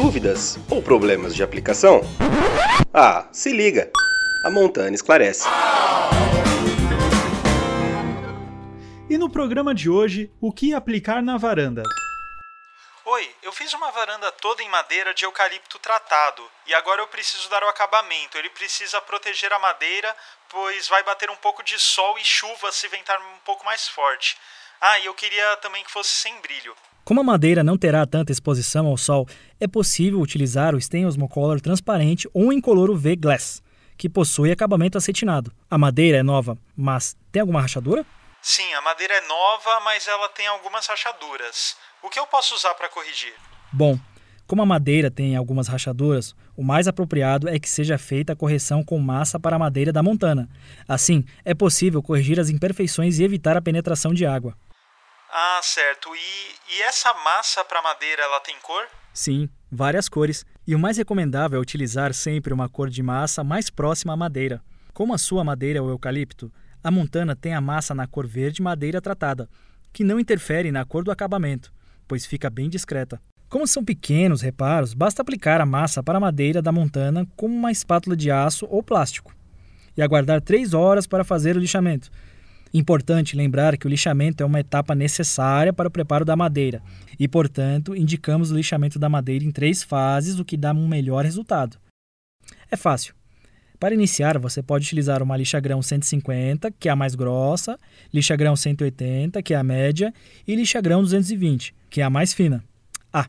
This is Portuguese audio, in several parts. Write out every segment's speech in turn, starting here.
Dúvidas ou problemas de aplicação? Ah, se liga! A Montana esclarece. E no programa de hoje, o que aplicar na varanda? Oi, eu fiz uma varanda toda em madeira de eucalipto tratado e agora eu preciso dar o acabamento. Ele precisa proteger a madeira, pois vai bater um pouco de sol e chuva se ventar um pouco mais forte. Ah, e eu queria também que fosse sem brilho. Como a madeira não terá tanta exposição ao sol, é possível utilizar o Stain Osmocolor transparente ou incolor UV Glass, que possui acabamento acetinado. A madeira é nova, mas tem alguma rachadura? Sim, a madeira é nova, mas ela tem algumas rachaduras. O que eu posso usar para corrigir? Bom, como a madeira tem algumas rachaduras, o mais apropriado é que seja feita a correção com massa para a madeira da montana. Assim, é possível corrigir as imperfeições e evitar a penetração de água. Ah, certo. E, e essa massa para madeira, ela tem cor? Sim, várias cores. E o mais recomendável é utilizar sempre uma cor de massa mais próxima à madeira. Como a sua madeira é o eucalipto, a montana tem a massa na cor verde madeira tratada, que não interfere na cor do acabamento pois fica bem discreta. Como são pequenos reparos, basta aplicar a massa para a madeira da montana com uma espátula de aço ou plástico e aguardar 3 horas para fazer o lixamento. Importante lembrar que o lixamento é uma etapa necessária para o preparo da madeira e, portanto, indicamos o lixamento da madeira em três fases, o que dá um melhor resultado. É fácil. Para iniciar, você pode utilizar uma lixa-grão 150, que é a mais grossa, lixa-grão 180, que é a média, e lixa-grão 220, que é a mais fina. Ah,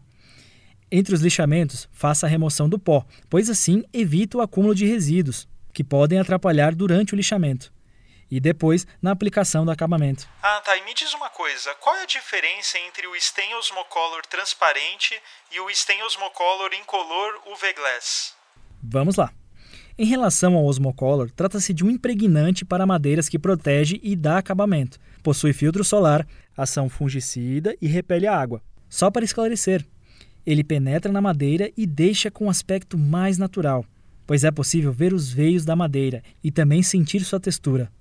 entre os lixamentos, faça a remoção do pó, pois assim evita o acúmulo de resíduos, que podem atrapalhar durante o lixamento. E depois, na aplicação do acabamento. Ah, tá. E me diz uma coisa: qual é a diferença entre o Stain Osmocolor transparente e o Stain Osmocolor incolor UV Glass? Vamos lá. Em relação ao Osmocolor, trata-se de um impregnante para madeiras que protege e dá acabamento. Possui filtro solar, ação fungicida e repele a água. Só para esclarecer, ele penetra na madeira e deixa com um aspecto mais natural, pois é possível ver os veios da madeira e também sentir sua textura.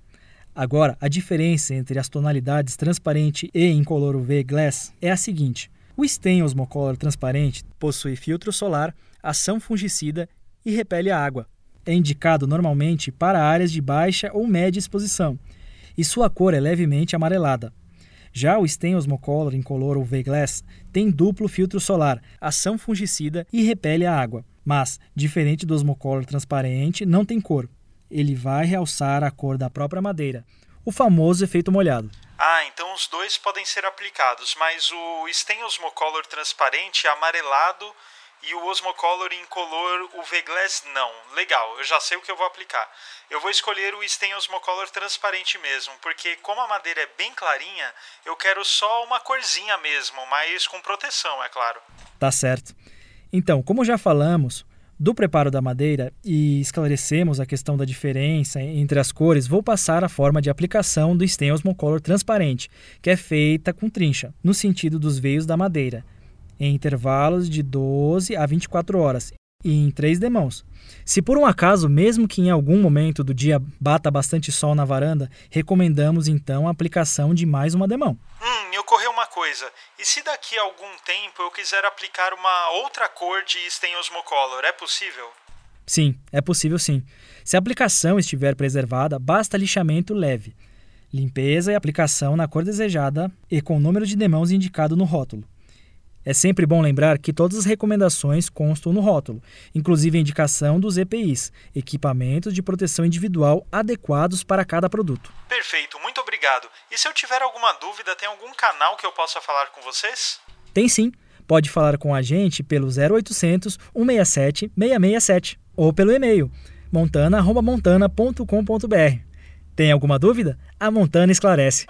Agora, a diferença entre as tonalidades transparente e incolor UV Glass é a seguinte: o Stain Osmocolor transparente possui filtro solar, ação fungicida e repele a água, é indicado normalmente para áreas de baixa ou média exposição, e sua cor é levemente amarelada. Já o Stain Osmocolor incolor ou V-Glass tem duplo filtro solar, ação fungicida e repele a água, mas, diferente do Osmocolor transparente, não tem cor. Ele vai realçar a cor da própria madeira, o famoso efeito molhado. Ah, então os dois podem ser aplicados, mas o Stain Osmocolor transparente é amarelado e o Osmocolor incolor UV Glass não. Legal, eu já sei o que eu vou aplicar. Eu vou escolher o Stain Osmocolor transparente mesmo, porque como a madeira é bem clarinha, eu quero só uma corzinha mesmo, mas com proteção, é claro. Tá certo. Então, como já falamos do preparo da madeira e esclarecemos a questão da diferença entre as cores, vou passar a forma de aplicação do Stain Osmocolor transparente, que é feita com trincha, no sentido dos veios da madeira em intervalos de 12 a 24 horas e em três demãos. Se por um acaso, mesmo que em algum momento do dia bata bastante sol na varanda, recomendamos então a aplicação de mais uma demão. Me ocorreu uma coisa. E se daqui a algum tempo eu quiser aplicar uma outra cor de Stain Osmocolor, é possível? Sim, é possível sim. Se a aplicação estiver preservada, basta lixamento leve. Limpeza e aplicação na cor desejada e com o número de demãos indicado no rótulo. É sempre bom lembrar que todas as recomendações constam no rótulo, inclusive a indicação dos EPIs, equipamentos de proteção individual adequados para cada produto. Perfeito, muito obrigado. E se eu tiver alguma dúvida, tem algum canal que eu possa falar com vocês? Tem sim. Pode falar com a gente pelo 0800 167 667 ou pelo e-mail montana@montana.com.br. Tem alguma dúvida? A Montana esclarece.